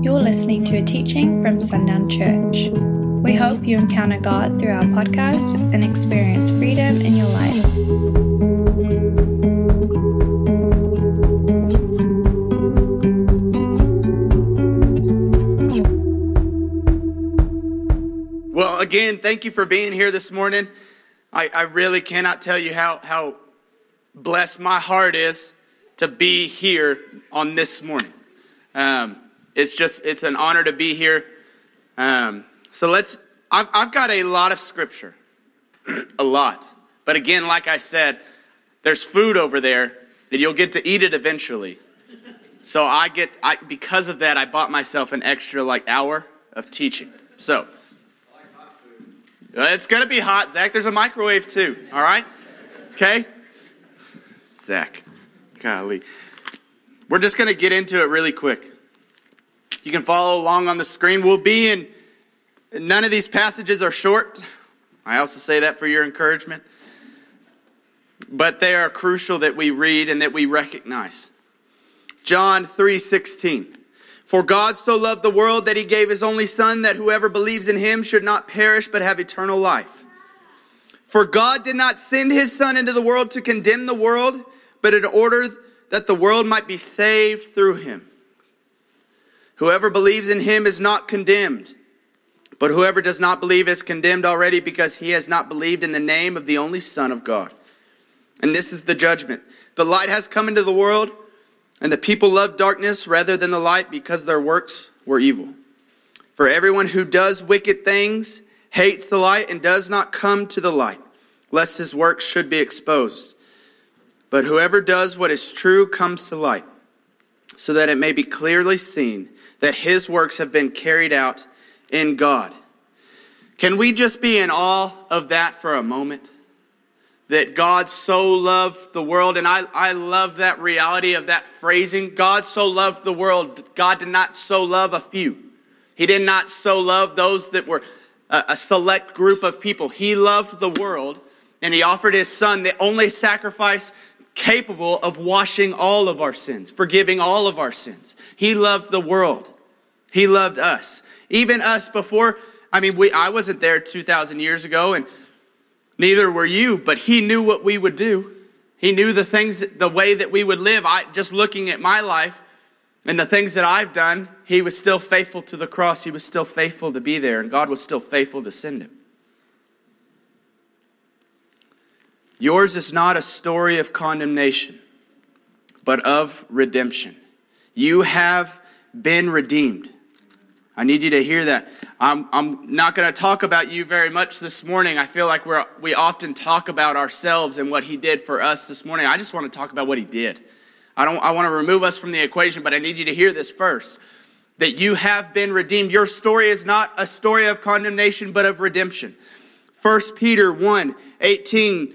You're listening to a teaching from Sundown Church. We hope you encounter God through our podcast and experience freedom in your life. Well, again, thank you for being here this morning. I, I really cannot tell you how, how blessed my heart is to be here on this morning. Um, it's just, it's an honor to be here. Um, so let's, I've, I've got a lot of scripture, a lot. But again, like I said, there's food over there and you'll get to eat it eventually. So I get, I, because of that, I bought myself an extra like hour of teaching. So, It's to be hot, Zach. There's a microwave too, all right? Okay? Zach, golly. We're just to get into it really quick. You can follow along on the screen. We'll be in, none of these passages are short. I also say that for your encouragement. But they are crucial that we read and that we recognize. John 3:16. For God so loved the world that he gave his only Son, that whoever believes in him should not perish but have eternal life. For God did not send his Son into the world to condemn the world, but in order that the world might be saved through him. Whoever believes in him is not condemned, but whoever does not believe is condemned already because he has not believed in the name of the only Son of God. And this is the judgment. The light has come into the world and the people loved darkness rather than the light because their works were evil. For everyone who does wicked things hates the light and does not come to the light, lest his works should be exposed. But whoever does what is true comes to light, so that it may be clearly seen that his works have been carried out in God. Can we just be in awe of that for a moment? that God so loved the world. And I, I love that reality of that phrasing. God so loved the world. God did not so love a few. He did not so love those that were a, a select group of people. He loved the world and he offered his son the only sacrifice capable of washing all of our sins, forgiving all of our sins. He loved the world. He loved us. Even us before, I mean, we, I wasn't there 2,000 years ago and Neither were you, but he knew what we would do. He knew the things, the way that we would live. I, just looking at my life and the things that I've done, he was still faithful to the cross. He was still faithful to be there, and God was still faithful to send him. Yours is not a story of condemnation, but of redemption. You have been redeemed. I need you to hear that. I'm, I'm not going to talk about you very much this morning. I feel like we're, we often talk about ourselves and what he did for us this morning. I just want to talk about what he did. I, don't, I want to remove us from the equation, but I need you to hear this first that you have been redeemed. Your story is not a story of condemnation, but of redemption. 1 Peter 1 18,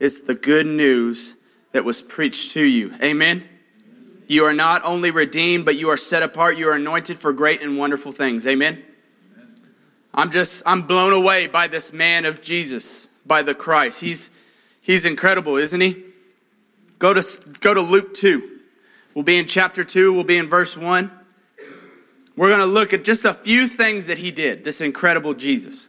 is the good news that was preached to you. Amen. You are not only redeemed, but you are set apart. You are anointed for great and wonderful things. Amen. I'm just, I'm blown away by this man of Jesus, by the Christ. He's, he's incredible, isn't he? Go to, go to Luke 2. We'll be in chapter 2, we'll be in verse 1. We're going to look at just a few things that he did, this incredible Jesus.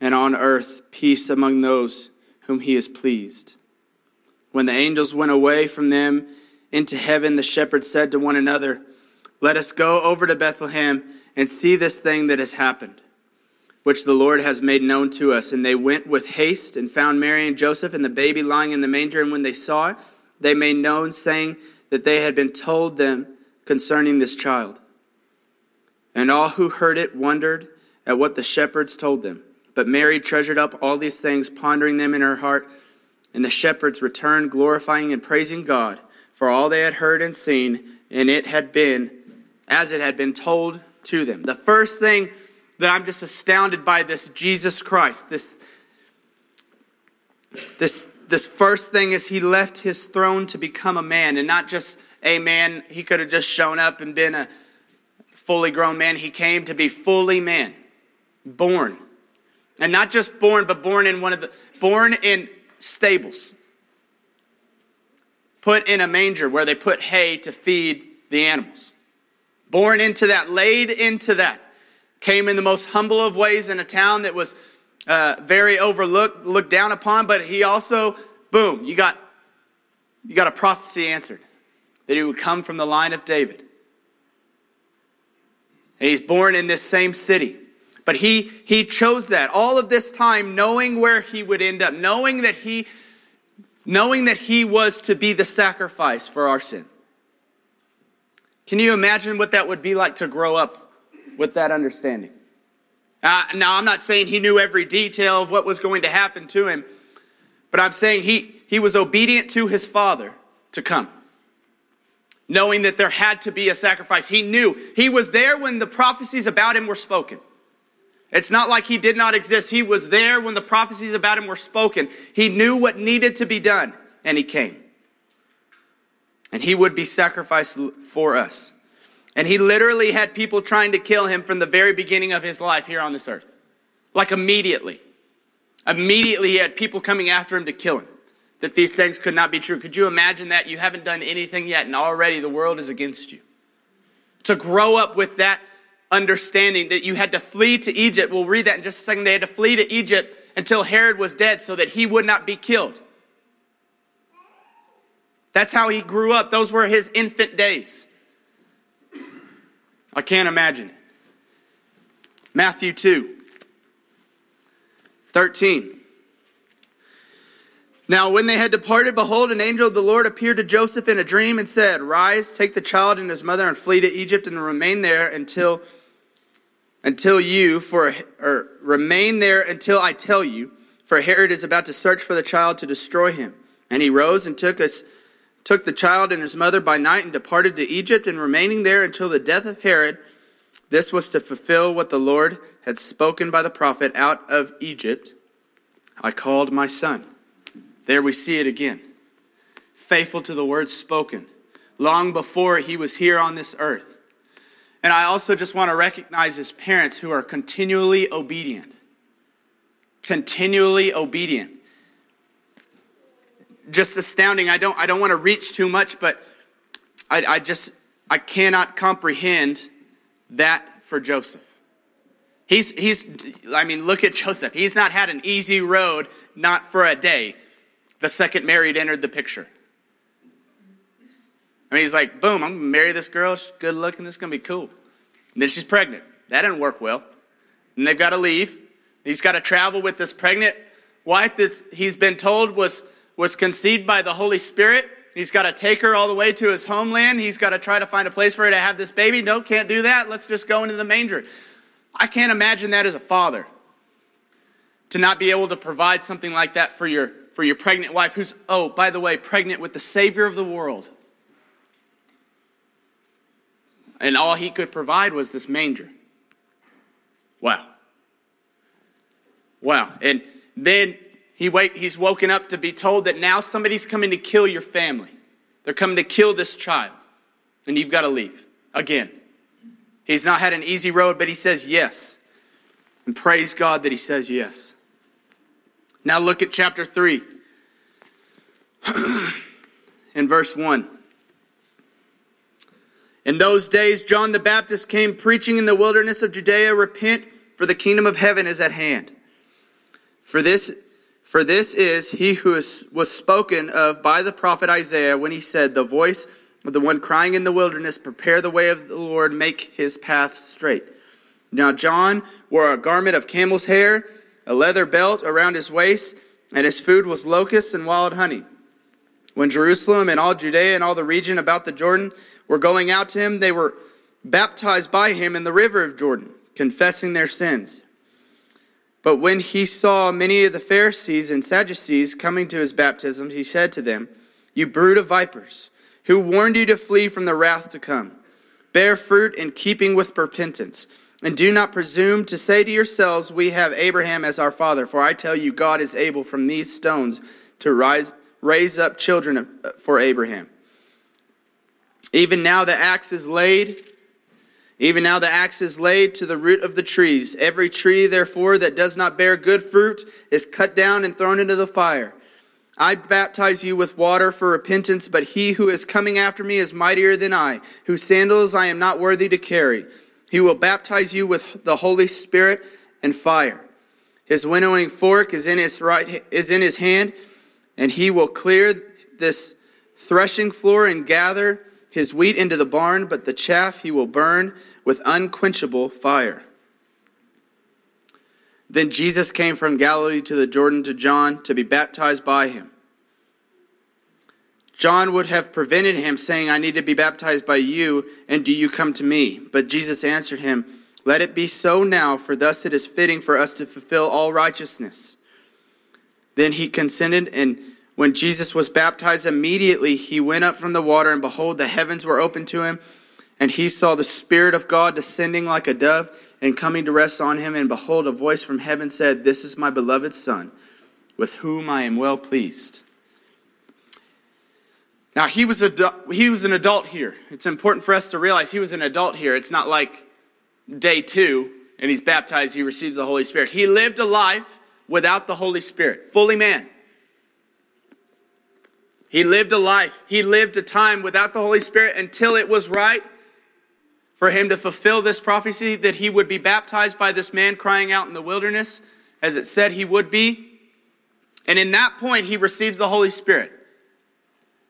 and on earth peace among those whom he is pleased. When the angels went away from them into heaven, the shepherds said to one another, Let us go over to Bethlehem and see this thing that has happened, which the Lord has made known to us. And they went with haste and found Mary and Joseph and the baby lying in the manger. And when they saw it, they made known, saying that they had been told them concerning this child. And all who heard it wondered at what the shepherds told them. But Mary treasured up all these things, pondering them in her heart. And the shepherds returned, glorifying and praising God for all they had heard and seen, and it had been as it had been told to them. The first thing that I'm just astounded by this Jesus Christ, this, this, this first thing is he left his throne to become a man, and not just a man. He could have just shown up and been a fully grown man. He came to be fully man, born. And not just born, but born in one of the born in stables, put in a manger where they put hay to feed the animals. Born into that, laid into that, came in the most humble of ways in a town that was uh, very overlooked, looked down upon, but he also, boom, you got, you got a prophecy answered that he would come from the line of David. And he's born in this same city. But he, he chose that all of this time knowing where he would end up, knowing that he, knowing that he was to be the sacrifice for our sin. Can you imagine what that would be like to grow up with that understanding? Uh, now, I'm not saying he knew every detail of what was going to happen to him, but I'm saying he, he was obedient to his father to come, knowing that there had to be a sacrifice. He knew he was there when the prophecies about him were spoken. It's not like he did not exist. He was there when the prophecies about him were spoken. He knew what needed to be done, and he came. And he would be sacrificed for us. And he literally had people trying to kill him from the very beginning of his life here on this earth. Like immediately. Immediately, he had people coming after him to kill him. That these things could not be true. Could you imagine that? You haven't done anything yet, and already the world is against you. To grow up with that understanding that you had to flee to Egypt. We'll read that in just a second. They had to flee to Egypt until Herod was dead so that he would not be killed. That's how he grew up. Those were his infant days. I can't imagine it. Matthew 2 13. Now, when they had departed, behold, an angel of the Lord appeared to Joseph in a dream and said, Rise, take the child and his mother and flee to Egypt and remain there until until you for or remain there until I tell you for Herod is about to search for the child to destroy him. And he rose and took us took the child and his mother by night and departed to Egypt and remaining there until the death of Herod. This was to fulfill what the Lord had spoken by the prophet out of Egypt. I called my son. There we see it again. Faithful to the words spoken. Long before he was here on this earth and I also just want to recognize his parents who are continually obedient. Continually obedient. Just astounding. I don't, I don't want to reach too much, but I, I just, I cannot comprehend that for Joseph. He's, he's, I mean, look at Joseph. He's not had an easy road, not for a day. The second Mary entered the picture. I mean, he's like, boom, I'm going to marry this girl. She's good looking. This is going to be cool. And then she's pregnant. That didn't work well. And they've got to leave. He's got to travel with this pregnant wife that he's been told was, was conceived by the Holy Spirit. He's got to take her all the way to his homeland. He's got to try to find a place for her to have this baby. No, can't do that. Let's just go into the manger. I can't imagine that as a father to not be able to provide something like that for your, for your pregnant wife, who's, oh, by the way, pregnant with the Savior of the world. And all he could provide was this manger. Wow. Wow. And then he wait, he's woken up to be told that now somebody's coming to kill your family. They're coming to kill this child. And you've got to leave again. He's not had an easy road, but he says yes. And praise God that he says yes. Now look at chapter 3 in verse 1. In those days, John the Baptist came preaching in the wilderness of Judea, Repent, for the kingdom of heaven is at hand. For this, for this is he who is, was spoken of by the prophet Isaiah when he said, The voice of the one crying in the wilderness, Prepare the way of the Lord, make his path straight. Now John wore a garment of camel's hair, a leather belt around his waist, and his food was locusts and wild honey. When Jerusalem and all Judea and all the region about the Jordan were going out to him, they were baptized by him in the river of Jordan, confessing their sins. But when he saw many of the Pharisees and Sadducees coming to his baptism, he said to them, You brood of vipers, who warned you to flee from the wrath to come. Bear fruit in keeping with repentance. And do not presume to say to yourselves, We have Abraham as our father. For I tell you, God is able from these stones to rise, raise up children uh, for Abraham. Even now the axe is laid. Even now the axe is laid to the root of the trees. Every tree, therefore, that does not bear good fruit is cut down and thrown into the fire. I baptize you with water for repentance, but he who is coming after me is mightier than I, whose sandals I am not worthy to carry. He will baptize you with the Holy Spirit and fire. His winnowing fork is in his right is in his hand, and he will clear this threshing floor and gather his wheat into the barn, but the chaff he will burn with unquenchable fire. Then Jesus came from Galilee to the Jordan to John to be baptized by him. John would have prevented him, saying, I need to be baptized by you, and do you come to me? But Jesus answered him, Let it be so now, for thus it is fitting for us to fulfill all righteousness. Then he consented, and when Jesus was baptized, immediately he went up from the water, and behold, the heavens were opened to him, and he saw the Spirit of God descending like a dove and coming to rest on him. And behold, a voice from heaven said, This is my beloved Son, with whom I am well pleased. Now, he was, a, he was an adult here. It's important for us to realize he was an adult here. It's not like day two and he's baptized, he receives the Holy Spirit. He lived a life without the Holy Spirit, fully man. He lived a life, he lived a time without the Holy Spirit until it was right for him to fulfill this prophecy that he would be baptized by this man crying out in the wilderness, as it said he would be. And in that point, he receives the Holy Spirit.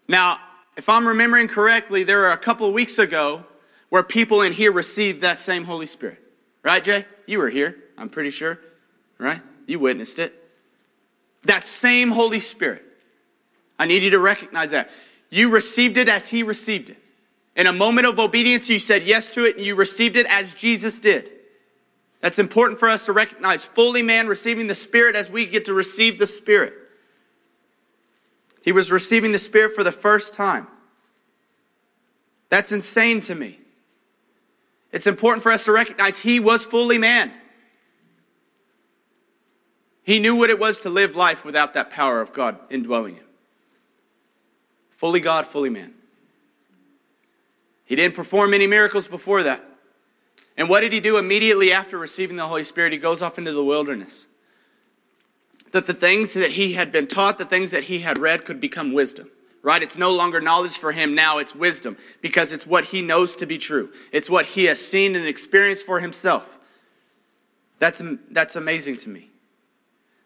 Now, if I'm remembering correctly, there were a couple weeks ago where people in here received that same Holy Spirit. Right, Jay? You were here, I'm pretty sure. Right? You witnessed it. That same Holy Spirit. I need you to recognize that. You received it as he received it. In a moment of obedience, you said yes to it and you received it as Jesus did. That's important for us to recognize. Fully man receiving the Spirit as we get to receive the Spirit. He was receiving the Spirit for the first time. That's insane to me. It's important for us to recognize he was fully man. He knew what it was to live life without that power of God indwelling him. Fully God, fully man. He didn't perform any miracles before that. And what did he do immediately after receiving the Holy Spirit? He goes off into the wilderness. That the things that he had been taught, the things that he had read, could become wisdom, right? It's no longer knowledge for him now, it's wisdom because it's what he knows to be true. It's what he has seen and experienced for himself. That's, that's amazing to me.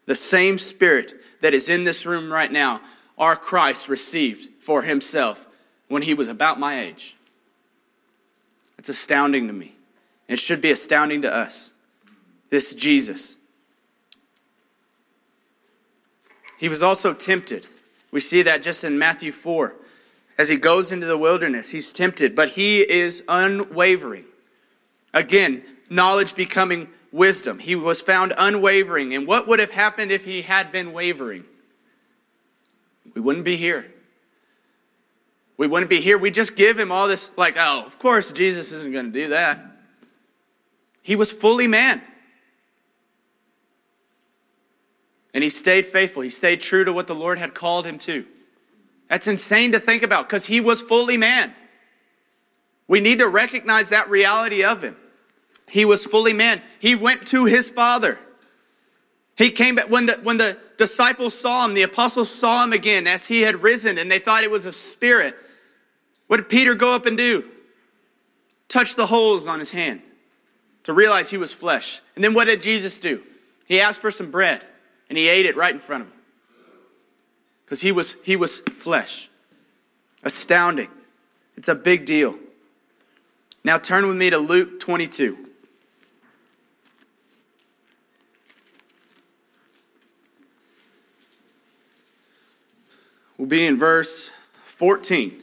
The same spirit that is in this room right now, our Christ received for himself when he was about my age. It's astounding to me. It should be astounding to us. This Jesus. He was also tempted. We see that just in Matthew 4. As he goes into the wilderness, he's tempted, but he is unwavering. Again, knowledge becoming wisdom. He was found unwavering. And what would have happened if he had been wavering? We wouldn't be here. We wouldn't be here. We just give him all this, like, oh, of course, Jesus isn't going to do that. He was fully man. And he stayed faithful. He stayed true to what the Lord had called him to. That's insane to think about because he was fully man. We need to recognize that reality of him. He was fully man. He went to his father. He came back when the, when the disciples saw him, the apostles saw him again as he had risen, and they thought it was a spirit. What did Peter go up and do? Touch the holes on his hand to realize he was flesh. And then what did Jesus do? He asked for some bread, and he ate it right in front of him. Because he was, he was flesh. Astounding. It's a big deal. Now turn with me to Luke 22. We'll be in verse 14.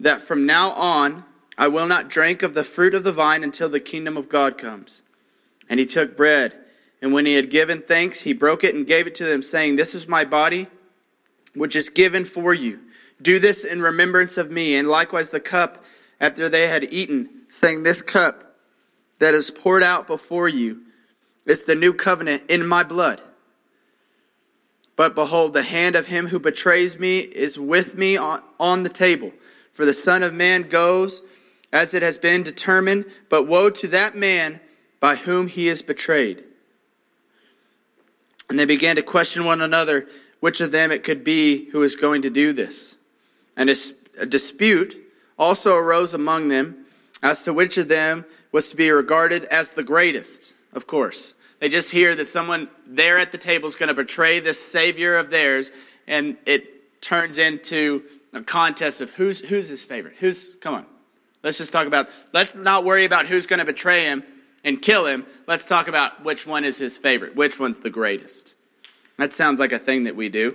that from now on I will not drink of the fruit of the vine until the kingdom of God comes. And he took bread, and when he had given thanks, he broke it and gave it to them, saying, This is my body, which is given for you. Do this in remembrance of me. And likewise the cup after they had eaten saying, This cup that is poured out before you is the new covenant in my blood. But behold, the hand of him who betrays me is with me on, on the table. For the Son of Man goes as it has been determined, but woe to that man by whom he is betrayed. And they began to question one another which of them it could be who was going to do this. And a dispute also arose among them as to which of them was to be regarded as the greatest, of course. They just hear that someone there at the table is going to betray this Savior of theirs, and it turns into a contest of who's, who's his favorite. Who's, come on, let's just talk about, let's not worry about who's going to betray him and kill him. Let's talk about which one is his favorite, which one's the greatest. That sounds like a thing that we do.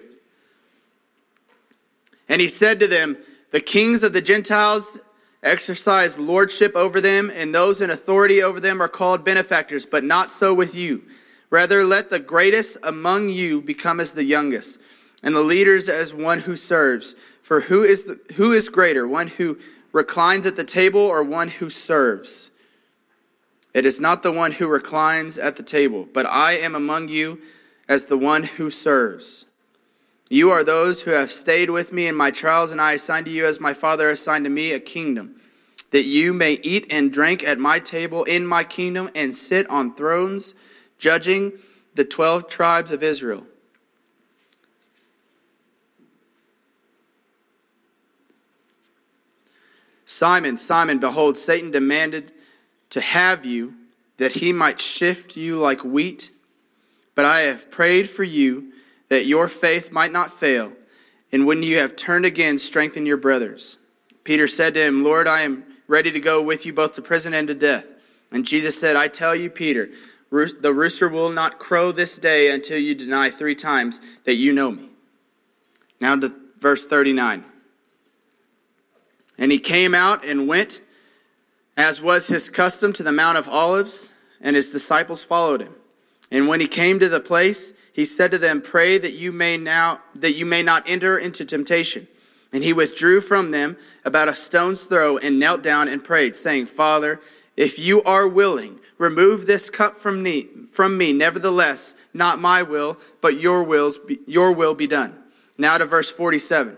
And he said to them, The kings of the Gentiles exercise lordship over them, and those in authority over them are called benefactors, but not so with you. Rather, let the greatest among you become as the youngest, and the leaders as one who serves. For who is, the, who is greater, one who reclines at the table or one who serves? It is not the one who reclines at the table, but I am among you as the one who serves. You are those who have stayed with me in my trials, and I assign to you, as my Father assigned to me, a kingdom, that you may eat and drink at my table in my kingdom and sit on thrones, judging the twelve tribes of Israel. Simon, Simon, behold, Satan demanded to have you that he might shift you like wheat, but I have prayed for you that your faith might not fail. And when you have turned again, strengthen your brothers. Peter said to him, Lord, I am ready to go with you both to prison and to death. And Jesus said, I tell you, Peter, the rooster will not crow this day until you deny three times that you know me. Now to verse 39. And he came out and went, as was his custom, to the Mount of Olives, and his disciples followed him. And when he came to the place, he said to them, Pray that you may now that you may not enter into temptation. And he withdrew from them about a stone's throw and knelt down and prayed, saying, Father, if you are willing, remove this cup from me, from me. Nevertheless, not my will, but your wills be, your will be done. Now to verse 47.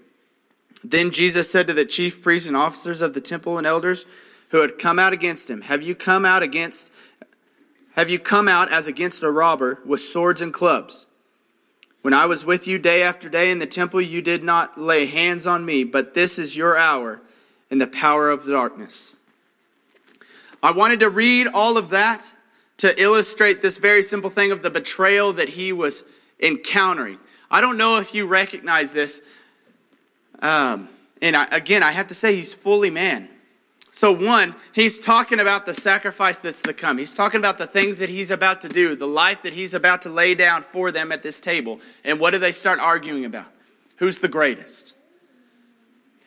Then Jesus said to the chief priests and officers of the temple and elders who had come out against him, Have you come out against have you come out as against a robber with swords and clubs? When I was with you day after day in the temple, you did not lay hands on me, but this is your hour in the power of the darkness. I wanted to read all of that to illustrate this very simple thing of the betrayal that he was encountering. I don't know if you recognize this. Um, and I, again, I have to say, he's fully man. So, one, he's talking about the sacrifice that's to come. He's talking about the things that he's about to do, the life that he's about to lay down for them at this table. And what do they start arguing about? Who's the greatest?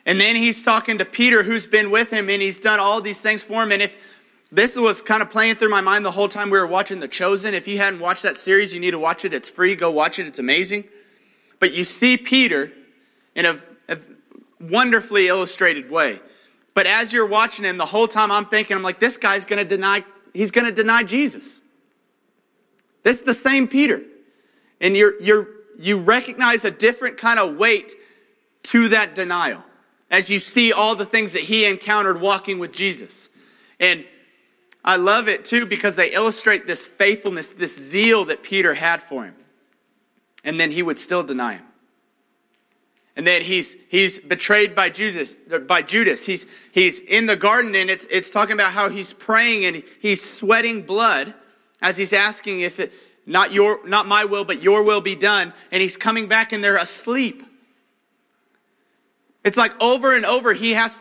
And then he's talking to Peter, who's been with him, and he's done all these things for him. And if this was kind of playing through my mind the whole time we were watching The Chosen, if you hadn't watched that series, you need to watch it. It's free. Go watch it. It's amazing. But you see Peter in a, a wonderfully illustrated way. But as you're watching him, the whole time I'm thinking, I'm like, this guy's going to deny, he's going to deny Jesus. This is the same Peter. And you're, you're, you recognize a different kind of weight to that denial as you see all the things that he encountered walking with Jesus. And I love it too because they illustrate this faithfulness, this zeal that Peter had for him. And then he would still deny him. And then he's, he's betrayed by Judas, by Judas. He's, he's in the garden and it's, it's talking about how he's praying and he's sweating blood as he's asking if it, not your, not my will, but your will be done. And he's coming back and they're asleep. It's like over and over he has,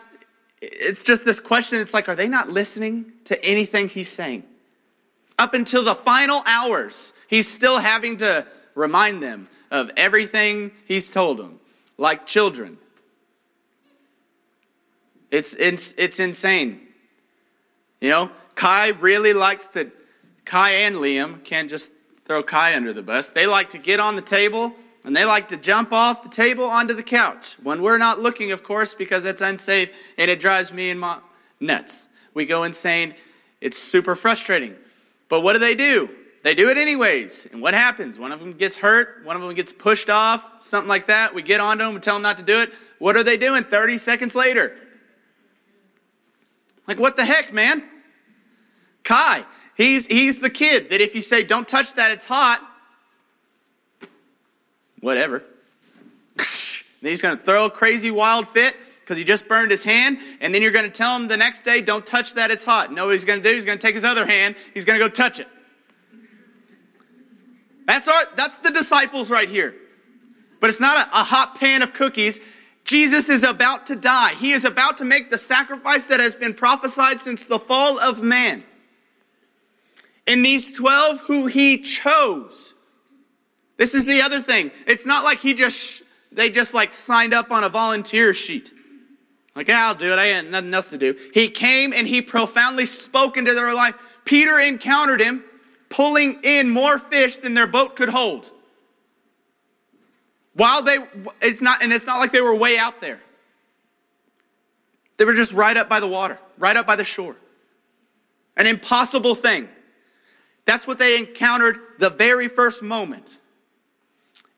it's just this question. It's like, are they not listening to anything he's saying? Up until the final hours, he's still having to remind them of everything he's told them, like children. It's, it's, it's insane. You know, Kai really likes to, Kai and Liam can't just throw Kai under the bus. They like to get on the table and they like to jump off the table onto the couch when we're not looking, of course, because it's unsafe and it drives me and my nuts. We go insane. It's super frustrating. But what do they do? They do it anyways. And what happens? One of them gets hurt, one of them gets pushed off, something like that. We get onto them we tell them not to do it. What are they doing 30 seconds later? Like, what the heck, man? Kai, he's, he's the kid that if you say, don't touch that, it's hot, whatever. Then he's going to throw a crazy wild fit because he just burned his hand. And then you're going to tell him the next day, don't touch that, it's hot. No, what he's going to do, he's going to take his other hand, he's going to go touch it. That's, our, that's the disciples right here. But it's not a, a hot pan of cookies. Jesus is about to die. He is about to make the sacrifice that has been prophesied since the fall of man. And these 12 who he chose this is the other thing. It's not like he just, they just like signed up on a volunteer sheet. Like, yeah, I'll do it. I ain't nothing else to do. He came and he profoundly spoke into their life. Peter encountered him pulling in more fish than their boat could hold. While they, it's not, and it's not like they were way out there. They were just right up by the water, right up by the shore. An impossible thing. That's what they encountered the very first moment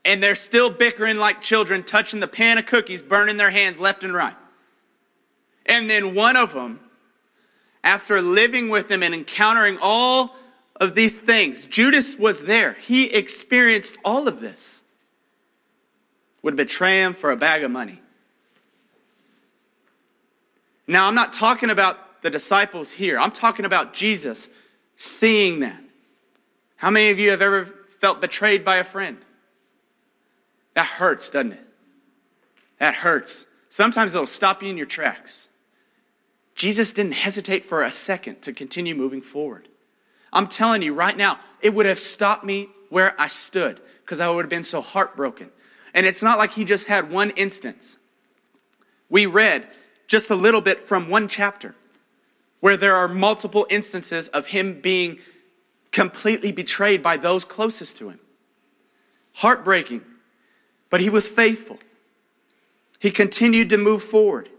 and they're still bickering like children, touching the pan of cookies, burning their hands left and right. And then one of them, after living with them and encountering all of these things, Judas was there. He experienced all of this. Would betray him for a bag of money. Now, I'm not talking about the disciples here. I'm talking about Jesus seeing that How many of you have ever felt betrayed by a friend? That hurts, doesn't it? That hurts. Sometimes it'll stop you in your tracks. Jesus didn't hesitate for a second to continue moving forward. I'm telling you right now, it would have stopped me where I stood because I would have been so heartbroken. And it's not like he just had one instance. We read just a little bit from one chapter where there are multiple instances of him being completely betrayed by those closest to him. Heartbreaking, but he was faithful. He continued to move forward.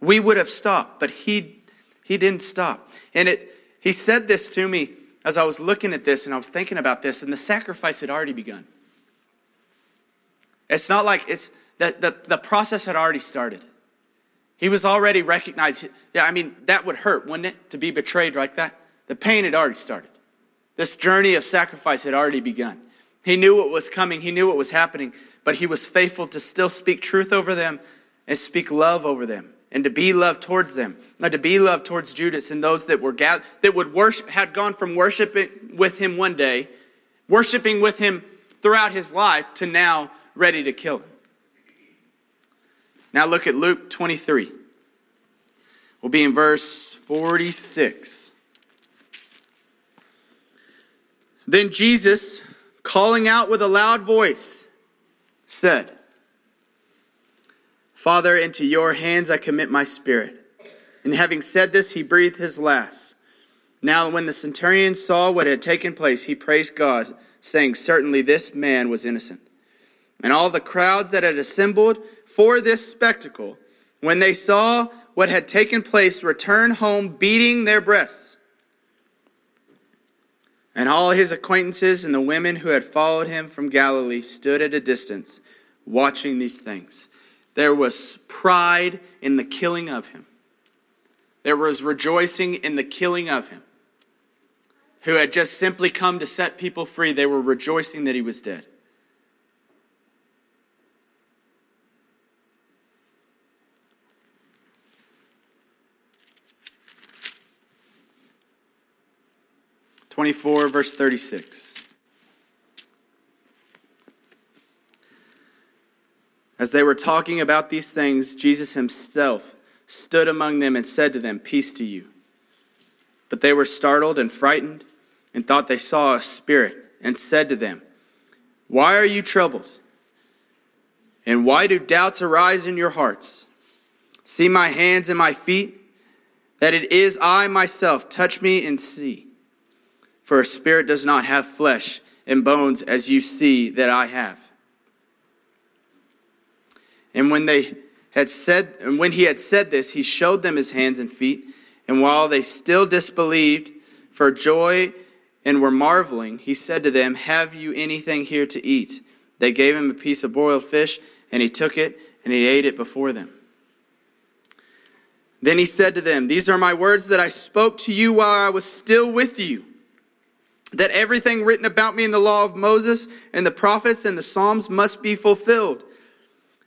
We would have stopped, but he, he didn't stop. And it, he said this to me as I was looking at this and I was thinking about this, and the sacrifice had already begun. It's not like it's that the, the process had already started. He was already recognized. Yeah, I mean, that would hurt, wouldn't it, to be betrayed like that? The pain had already started. This journey of sacrifice had already begun. He knew what was coming, he knew what was happening, but he was faithful to still speak truth over them and speak love over them and to be love towards them, and to be love towards Judas and those that were gathered, that would worship, had gone from worshiping with him one day, worshiping with him throughout his life, to now ready to kill him. Now look at Luke 23. We'll be in verse 46. Then Jesus, calling out with a loud voice, said, Father, into your hands I commit my spirit. And having said this, he breathed his last. Now, when the centurion saw what had taken place, he praised God, saying, Certainly this man was innocent. And all the crowds that had assembled for this spectacle, when they saw what had taken place, returned home beating their breasts. And all his acquaintances and the women who had followed him from Galilee stood at a distance, watching these things. There was pride in the killing of him. There was rejoicing in the killing of him. Who had just simply come to set people free, they were rejoicing that he was dead. Twenty-four, verse thirty-six. As they were talking about these things, Jesus himself stood among them and said to them, Peace to you. But they were startled and frightened and thought they saw a spirit and said to them, Why are you troubled? And why do doubts arise in your hearts? See my hands and my feet, that it is I myself. Touch me and see. For a spirit does not have flesh and bones as you see that I have. And when they had said, and when he had said this, he showed them his hands and feet. And while they still disbelieved for joy and were marveling, he said to them, Have you anything here to eat? They gave him a piece of boiled fish, and he took it and he ate it before them. Then he said to them, These are my words that I spoke to you while I was still with you. That everything written about me in the law of Moses and the prophets and the Psalms must be fulfilled.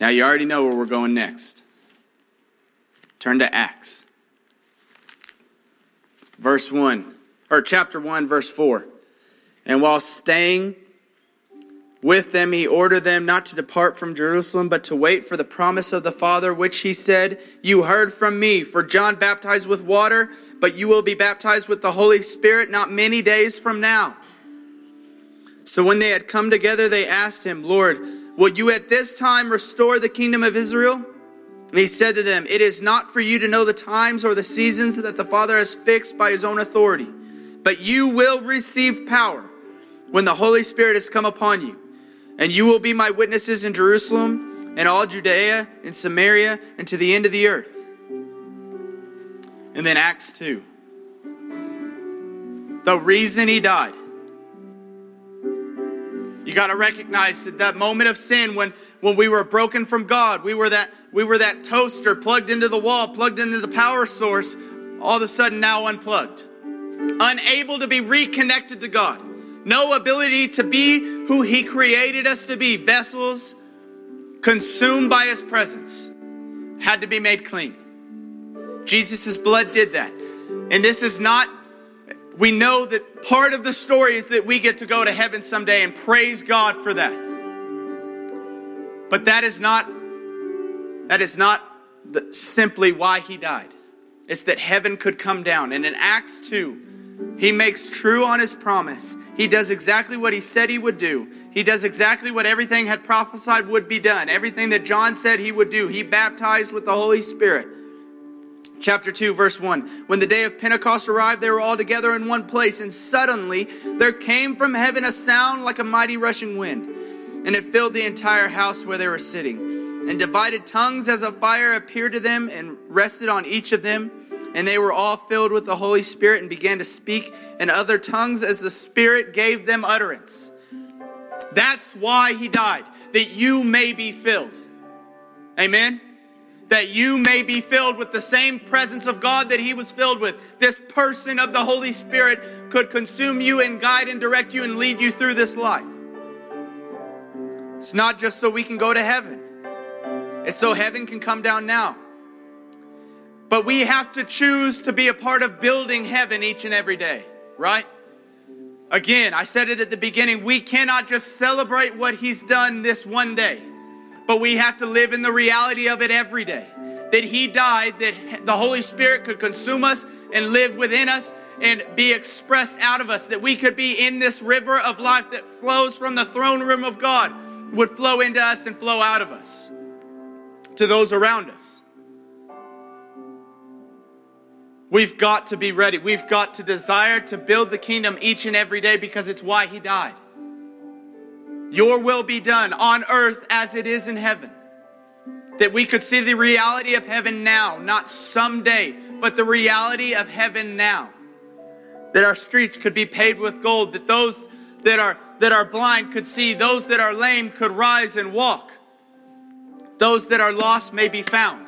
Now, you already know where we're going next. Turn to Acts. Verse 1, or chapter 1, verse 4. And while staying with them, he ordered them not to depart from Jerusalem, but to wait for the promise of the Father, which he said, You heard from me, for John baptized with water, but you will be baptized with the Holy Spirit not many days from now. So when they had come together, they asked him, Lord, Will you at this time restore the kingdom of Israel? And he said to them, It is not for you to know the times or the seasons that the Father has fixed by his own authority, but you will receive power when the Holy Spirit has come upon you. And you will be my witnesses in Jerusalem and all Judea and Samaria and to the end of the earth. And then Acts 2. The reason he died You got to recognize that that moment of sin when, when we were broken from God, we were, that, we were that toaster plugged into the wall, plugged into the power source, all of a sudden now unplugged. Unable to be reconnected to God. No ability to be who He created us to be. Vessels consumed by His presence had to be made clean. Jesus' blood did that. And this is not we know that part of the story is that we get to go to heaven someday and praise God for that. But that is not that is not the, simply why he died. It's that heaven could come down. And in Acts 2, he makes true on his promise. He does exactly what he said he would do. He does exactly what everything had prophesied would be done. Everything that John said he would do. He baptized with the Holy Spirit chapter 2, verse 1. When the day of Pentecost arrived, they were all together in one place, and suddenly there came from heaven a sound like a mighty rushing wind, and it filled the entire house where they were sitting. And divided tongues as a fire appeared to them and rested on each of them. And they were all filled with the Holy Spirit and began to speak in other tongues as the Spirit gave them utterance. That's why he died, that you may be filled. Amen that you may be filled with the same presence of God that He was filled with. This person of the Holy Spirit could consume you and guide and direct you and lead you through this life. It's not just so we can go to heaven, it's so heaven can come down now. But we have to choose to be a part of building heaven each and every day, right? Again, I said it at the beginning we cannot just celebrate what He's done this one day but we have to live in the reality of it every day. That He died, that the Holy Spirit could consume us and live within us and be expressed out of us, that we could be in this river of life that flows from the throne room of God, would flow into us and flow out of us to those around us. We've got to be ready. We've got to desire to build the kingdom each and every day because it's why He died. Your will be done on earth as it is in heaven. That we could see the reality of heaven now, not someday, but the reality of heaven now. That our streets could be paved with gold, that those that are that are blind could see, those that are lame could rise and walk. Those that are lost may be found.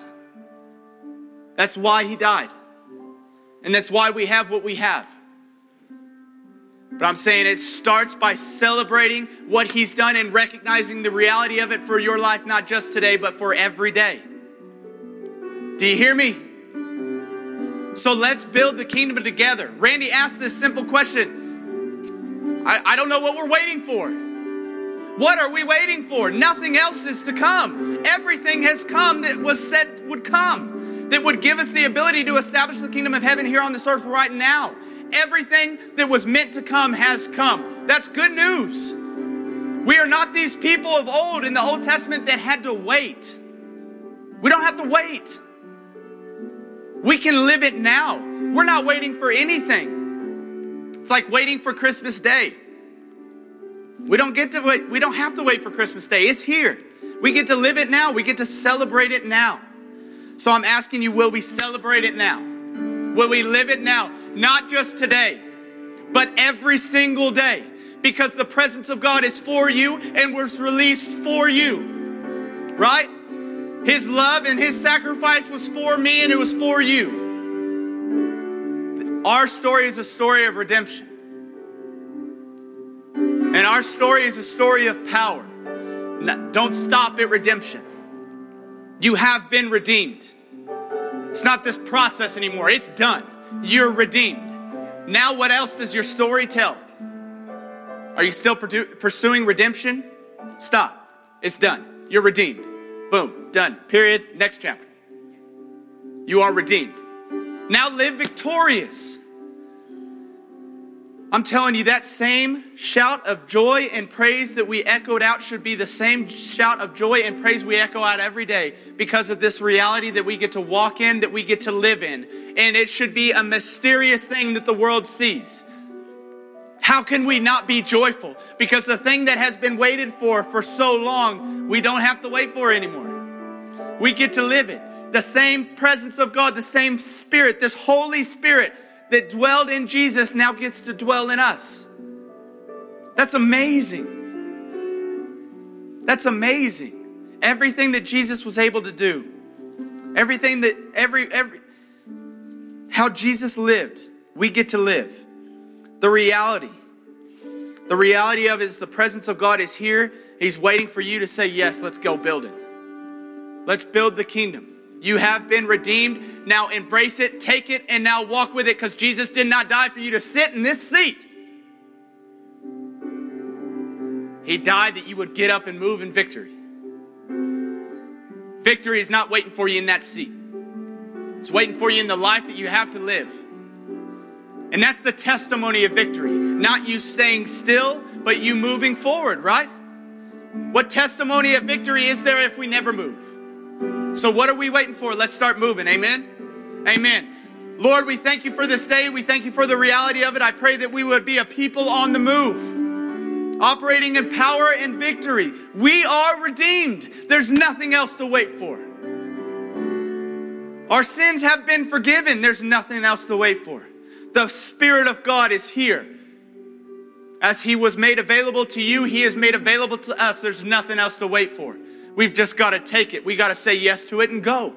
That's why he died. And that's why we have what we have. But I'm saying it starts by celebrating what He's done and recognizing the reality of it for your life, not just today, but for every day. Do you hear me? So let's build the kingdom together. Randy asked this simple question I, I don't know what we're waiting for. What are we waiting for? Nothing else is to come. Everything has come that was said would come, that would give us the ability to establish the kingdom of heaven here on this earth right now. Everything that was meant to come has come. That's good news. We are not these people of old in the Old Testament that had to wait. We don't have to wait. We can live it now. We're not waiting for anything. It's like waiting for Christmas Day. We don't get to wait. We don't have to wait for Christmas Day. It's here. We get to live it now. We get to celebrate it now. So I'm asking you, will we celebrate it now? Will we live it now? Not just today, but every single day. Because the presence of God is for you and was released for you. Right? His love and his sacrifice was for me and it was for you. Our story is a story of redemption. And our story is a story of power. Don't stop at redemption. You have been redeemed. It's not this process anymore, it's done. You're redeemed. Now, what else does your story tell? Are you still pursuing redemption? Stop. It's done. You're redeemed. Boom. Done. Period. Next chapter. You are redeemed. Now live victorious. I'm telling you, that same shout of joy and praise that we echoed out should be the same shout of joy and praise we echo out every day because of this reality that we get to walk in, that we get to live in. And it should be a mysterious thing that the world sees. How can we not be joyful? Because the thing that has been waited for for so long, we don't have to wait for anymore. We get to live it. The same presence of God, the same Spirit, this Holy Spirit that dwelled in Jesus now gets to dwell in us. That's amazing. That's amazing. Everything that Jesus was able to do, everything that every every how Jesus lived, we get to live. The reality. The reality of is the presence of God is here. He's waiting for you to say, Yes, let's go build it. Let's build the kingdom. You have been redeemed. Now embrace it, take it, and now walk with it because Jesus did not die for you to sit in this seat. He died that you would get up and move in victory. Victory is not waiting for you in that seat, it's waiting for you in the life that you have to live. And that's the testimony of victory. Not you staying still, but you moving forward, right? What testimony of victory is there if we never move? So, what are we waiting for? Let's start moving. Amen. Amen. Lord, we thank you for this day. We thank you for the reality of it. I pray that we would be a people on the move, operating in power and victory. We are redeemed. There's nothing else to wait for. Our sins have been forgiven. There's nothing else to wait for. The Spirit of God is here. As He was made available to you, He is made available to us. There's nothing else to wait for. We've just got to take it. We got to say yes to it and go.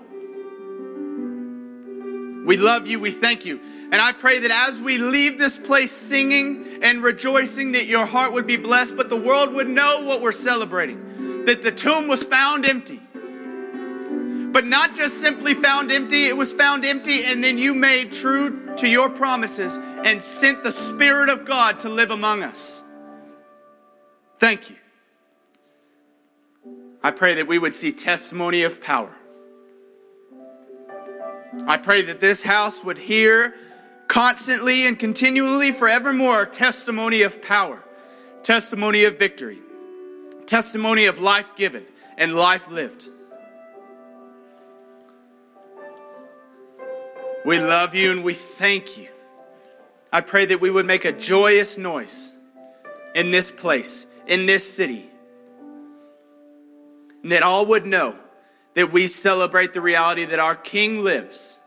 We love you. We thank you. And I pray that as we leave this place singing and rejoicing, that your heart would be blessed, but the world would know what we're celebrating. That the tomb was found empty but not just simply found empty, it was found empty, and then you made true to your promises and sent the Spirit of God to live among us. Thank you. I pray that we would see testimony of power. I pray that this house would hear constantly and continually, forevermore, testimony of power, testimony of victory, testimony of life given and life lived. We love you and we thank you. I pray that we would make a joyous noise in this place, in this city, and that all would know that we celebrate the reality that our King lives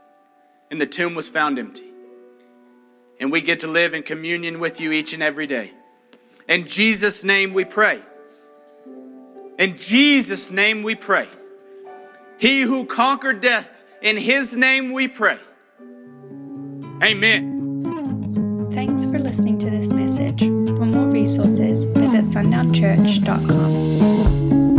and the tomb was found empty. And we get to live in communion with you each and every day. In Jesus' name we pray. In Jesus' name we pray. He who conquered death, in his name we pray. Amen. Thanks for listening to this message. For more resources, visit sundownchurch.com.